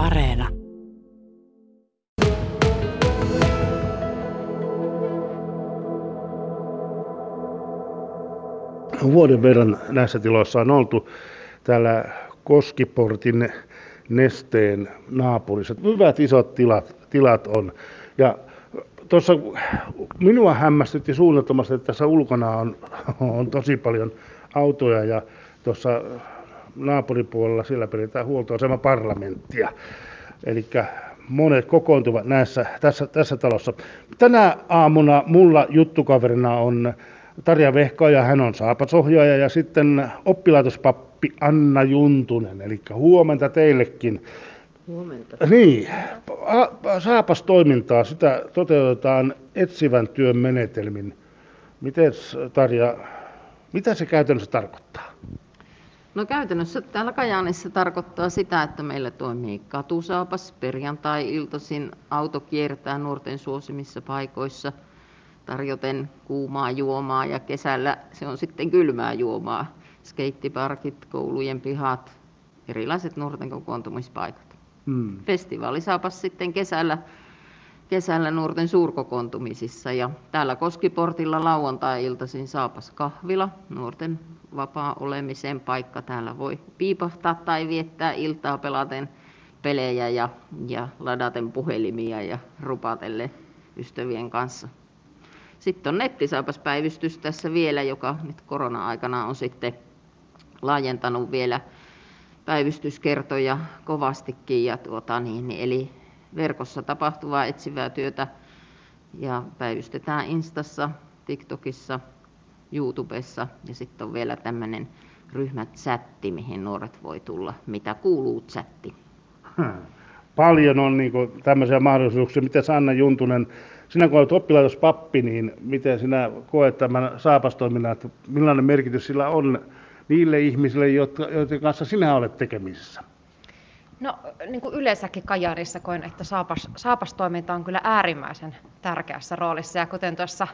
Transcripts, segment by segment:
Areena. Vuoden verran näissä tiloissa on oltu täällä Koskiportin nesteen naapurissa. Hyvät isot tilat, tilat on. Ja tuossa minua hämmästytti suunnattomasti, että tässä ulkona on, on tosi paljon autoja ja tuossa naapuripuolella siellä pidetään huoltoasema parlamenttia. Eli monet kokoontuvat näissä, tässä, tässä talossa. Tänä aamuna mulla juttukaverina on Tarja ja hän on saapasohjaaja ja sitten oppilaitospappi Anna Juntunen, eli huomenta teillekin. Huomenta. Niin, saapastoimintaa, sitä toteutetaan etsivän työn menetelmin. Miten Tarja, mitä se käytännössä tarkoittaa? No käytännössä täällä Kajaanissa tarkoittaa sitä, että meillä toimii katusaapas perjantai-iltaisin. Auto kiertää nuorten suosimissa paikoissa tarjoten kuumaa juomaa ja kesällä se on sitten kylmää juomaa. Skeittiparkit, koulujen pihat, erilaiset nuorten kokoontumispaikat. Hmm. Festivaalisaapas sitten kesällä kesällä nuorten suurkokoontumisissa. Ja täällä Koskiportilla lauantai-iltaisin saapas kahvila, nuorten vapaa olemisen paikka. Täällä voi piipahtaa tai viettää iltaa pelaten pelejä ja, ja ladaten puhelimia ja rupatelle ystävien kanssa. Sitten on nettisaapas-päivystys tässä vielä, joka nyt korona-aikana on sitten laajentanut vielä päivystyskertoja kovastikin. Ja tuota, niin, eli verkossa tapahtuvaa etsivää työtä ja päivystetään Instassa, TikTokissa, YouTubessa ja sitten on vielä tämmöinen ryhmächatti, mihin nuoret voi tulla. Mitä kuuluu chatti? Hmm. Paljon on niin kuin, tämmöisiä mahdollisuuksia. Miten Sanna Juntunen, sinä kun olet oppilaitospappi, niin miten sinä koet tämän saapastoiminnan, että millainen merkitys sillä on niille ihmisille, joiden kanssa sinä olet tekemisissä? No niin kuin yleensäkin Kajaanissa koen, että saapas, saapastoiminta on kyllä äärimmäisen tärkeässä roolissa. Ja kuten tuossa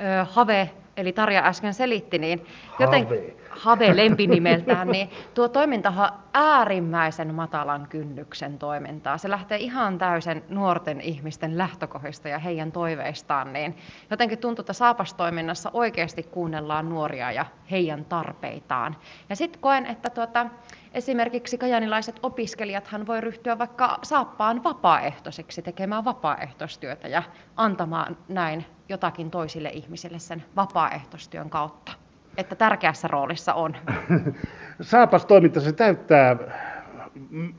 ö, Have, eli Tarja äsken selitti, niin joten, Have. Have lempinimeltään, niin tuo toiminta on äärimmäisen matalan kynnyksen toimintaa. Se lähtee ihan täysin nuorten ihmisten lähtökohdista ja heidän toiveistaan. Niin jotenkin tuntuu, että saapastoiminnassa oikeasti kuunnellaan nuoria ja heidän tarpeitaan. Ja sitten koen, että tuota, Esimerkiksi kajanilaiset opiskelijathan voi ryhtyä vaikka saappaan vapaaehtoiseksi tekemään vapaaehtoistyötä ja antamaan näin jotakin toisille ihmisille sen vapaaehtoistyön kautta. Että tärkeässä roolissa on. Saapastoiminta se täyttää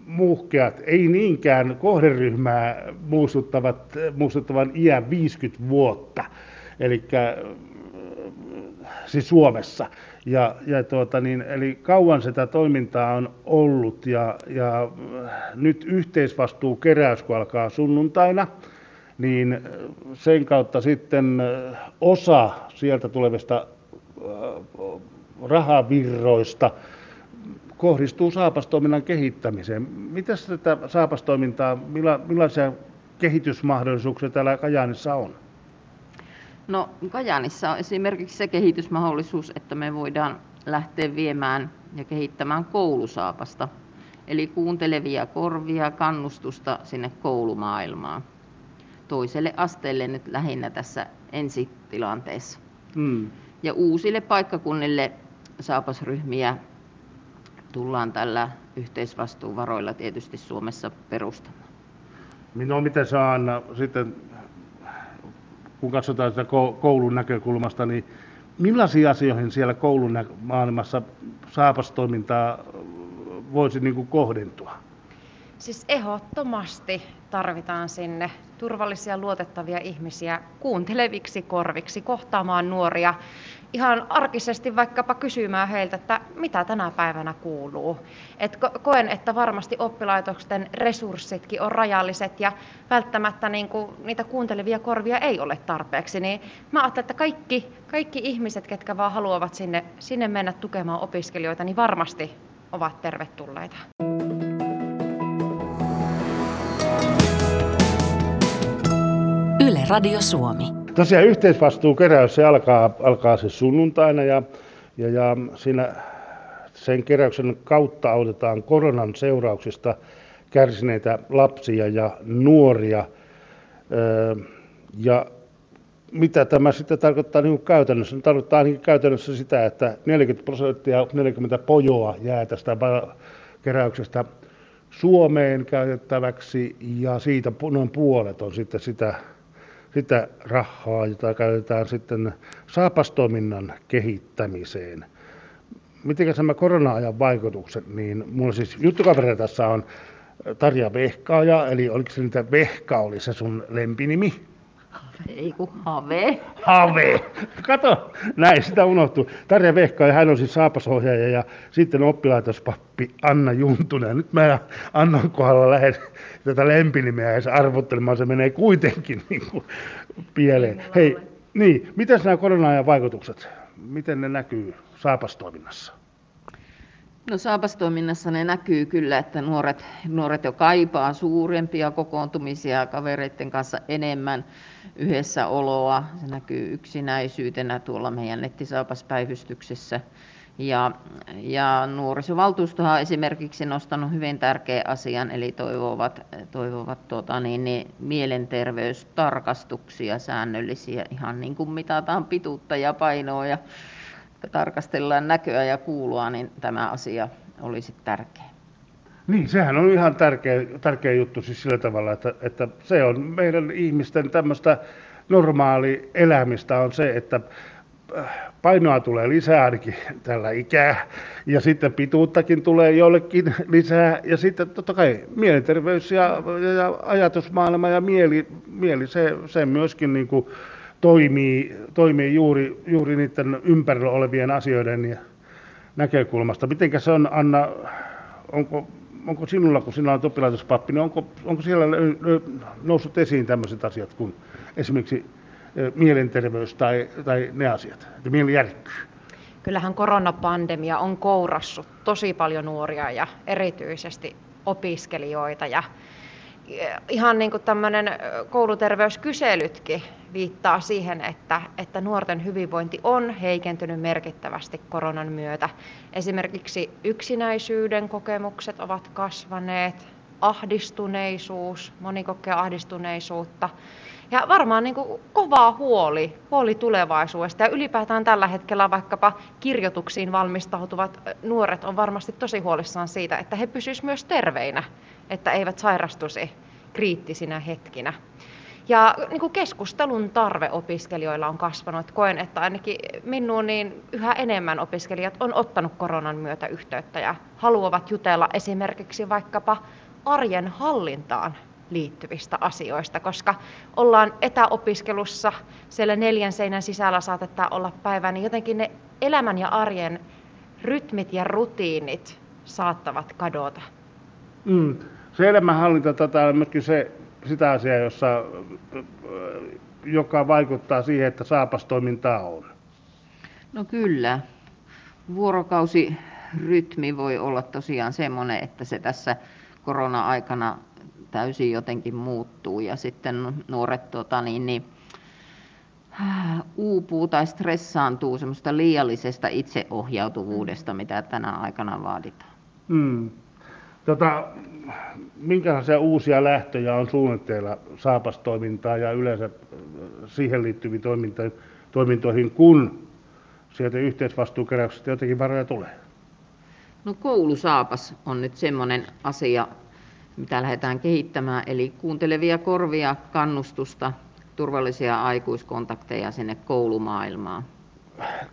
muhkeat, ei niinkään kohderyhmää muistuttavan iän 50 vuotta, eli siis Suomessa. Ja, ja tuota niin, eli kauan sitä toimintaa on ollut ja, ja nyt yhteisvastuukeräys, kun alkaa sunnuntaina, niin sen kautta sitten osa sieltä tulevista rahavirroista kohdistuu saapastoiminnan kehittämiseen. Miten tätä saapastoimintaa, millaisia kehitysmahdollisuuksia täällä Kajaanissa on? No Kajaanissa on esimerkiksi se kehitysmahdollisuus, että me voidaan lähteä viemään ja kehittämään koulusaapasta, eli kuuntelevia korvia, kannustusta sinne koulumaailmaan. Toiselle asteelle nyt lähinnä tässä ensitilanteessa. Hmm. Ja uusille paikkakunnille saapasryhmiä tullaan tällä yhteisvastuuvaroilla tietysti Suomessa perustamaan. No miten saa Anna sitten kun katsotaan sitä koulun näkökulmasta, niin millaisiin asioihin siellä koulun maailmassa saapastoimintaa voisi niin kuin kohdentua? Siis ehdottomasti tarvitaan sinne turvallisia luotettavia ihmisiä kuunteleviksi korviksi kohtaamaan nuoria ihan arkisesti vaikkapa kysymään heiltä, että mitä tänä päivänä kuuluu. Et koen, että varmasti oppilaitosten resurssitkin on rajalliset ja välttämättä niin kuin niitä kuuntelevia korvia ei ole tarpeeksi. Niin mä ajattelen, että kaikki, kaikki ihmiset, ketkä vaan haluavat sinne, sinne mennä tukemaan opiskelijoita, niin varmasti ovat tervetulleita. Yle Radio Suomi. Tosiaan yhteisvastuukeräys se alkaa, alkaa siis sunnuntaina ja, ja, ja siinä sen keräyksen kautta autetaan koronan seurauksista kärsineitä lapsia ja nuoria. Ja mitä tämä sitten tarkoittaa niin käytännössä? Se tarkoittaa ainakin käytännössä sitä, että 40 prosenttia, 40 pojoa jää tästä keräyksestä Suomeen käytettäväksi ja siitä noin puolet on sitten sitä, sitä rahaa, jota käytetään sitten saapastoiminnan kehittämiseen. Miten nämä korona-ajan vaikutukset, niin mulla siis juttukaveri tässä on Tarja Vehkaaja, eli oliko se niitä Vehka oli se sun lempinimi? Ei kun Have. Have. Kato, näin sitä unohtuu. Tarja Vehka ja hän on siis saapasohjaaja ja sitten oppilaitospappi Anna Juntunen. Nyt mä Annan kohdalla lähden tätä lempinimeä ja se arvottelemaan, se menee kuitenkin niin kuin pieleen. Hei, niin, miten nämä korona-ajan vaikutukset, miten ne näkyy saapastoiminnassa? No saapastoiminnassa ne näkyy kyllä, että nuoret, nuoret jo kaipaa suurempia kokoontumisia kavereiden kanssa enemmän yhdessä oloa. Se näkyy yksinäisyytenä tuolla meidän nettisaapaspäivystyksessä. Ja, ja nuorisovaltuustohan on esimerkiksi nostanut hyvin tärkeän asian, eli toivovat, toivovat tuota, niin, niin, mielenterveystarkastuksia säännöllisiä, ihan niin kuin mitataan pituutta ja painoa ja tarkastellaan näköä ja kuulua, niin tämä asia olisi tärkeä. Niin, sehän on ihan tärkeä, tärkeä juttu siis sillä tavalla, että, että se on meidän ihmisten tämmöistä normaali elämistä on se, että äh, painoa tulee lisää ainakin tällä ikää, ja sitten pituuttakin tulee jollekin lisää, ja sitten totta kai mielenterveys ja, ja ajatusmaailma ja mieli, mieli se, se myöskin niin kuin toimii, toimii juuri, juuri niiden ympärillä olevien asioiden ja näkökulmasta. Mitenkä se on, Anna, onko, onko sinulla, kun sinä olet oppilaitospappi, niin onko, onko siellä noussut esiin tämmöiset asiat kuin esimerkiksi mielenterveys tai, tai ne asiat, että mieli järkkyy? Kyllähän koronapandemia on kourassut tosi paljon nuoria ja erityisesti opiskelijoita ja ihan niin kuin tämmöinen kouluterveyskyselytkin viittaa siihen, että, että nuorten hyvinvointi on heikentynyt merkittävästi koronan myötä. Esimerkiksi yksinäisyyden kokemukset ovat kasvaneet, ahdistuneisuus, moni kokee ahdistuneisuutta. Ja varmaan niin kuin kovaa huoli, huoli tulevaisuudesta. Ja ylipäätään tällä hetkellä vaikkapa kirjoituksiin valmistautuvat nuoret on varmasti tosi huolissaan siitä, että he pysyisivät myös terveinä, että eivät sairastuisi kriittisinä hetkinä. Ja niin kuin keskustelun tarve opiskelijoilla on kasvanut. Koen, että ainakin minuun niin yhä enemmän opiskelijat on ottanut koronan myötä yhteyttä ja haluavat jutella esimerkiksi vaikkapa arjen hallintaan liittyvistä asioista, koska ollaan etäopiskelussa, siellä neljän seinän sisällä saatetaan olla päivä, niin jotenkin ne elämän ja arjen rytmit ja rutiinit saattavat kadota. Mm. Se elämänhallinta tätä on myöskin se, sitä asiaa, jossa, joka vaikuttaa siihen, että saapastoimintaa on. No kyllä. Vuorokausirytmi voi olla tosiaan semmoinen, että se tässä korona-aikana täysin jotenkin muuttuu ja sitten nuoret tota, niin, niin, uupuu tai stressaantuu semmoista liiallisesta itseohjautuvuudesta, mitä tänä aikana vaaditaan. Mm. Tota, minkälaisia uusia lähtöjä on suunnitteilla saapastoimintaa ja yleensä siihen liittyviin toimintoihin, kun sieltä yhteisvastuukeräyksestä jotenkin varoja tulee? No koulusaapas on nyt semmoinen asia, mitä lähdetään kehittämään, eli kuuntelevia korvia, kannustusta, turvallisia aikuiskontakteja sinne koulumaailmaan.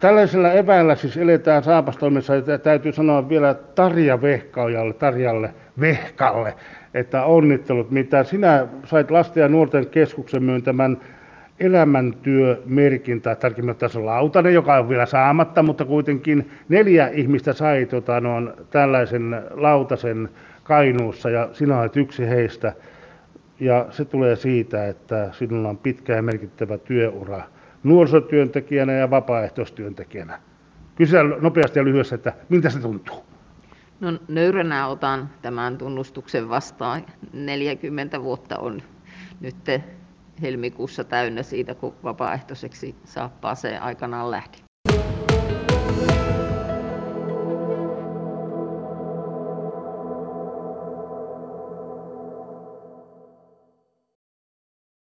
Tällaisella eväillä siis eletään saapastoimissa, ja täytyy sanoa vielä Tarja Vehkaajalle, Tarjalle Vehkalle, että onnittelut, mitä sinä sait lasten ja nuorten keskuksen myöntämän elämäntyömerkintä, tarkemmin tässä on lautanen, joka on vielä saamatta, mutta kuitenkin neljä ihmistä sai tota, noin, tällaisen lautasen Kainuussa. Ja sinä olet yksi heistä. Ja se tulee siitä, että sinulla on pitkä ja merkittävä työura nuorisotyöntekijänä ja vapaaehtoistyöntekijänä. Kysy nopeasti ja lyhyesti, että miltä se tuntuu? No nöyränä otan tämän tunnustuksen vastaan. 40 vuotta on nyt helmikuussa täynnä siitä, kun vapaaehtoiseksi saappaaseen aikanaan lähdin.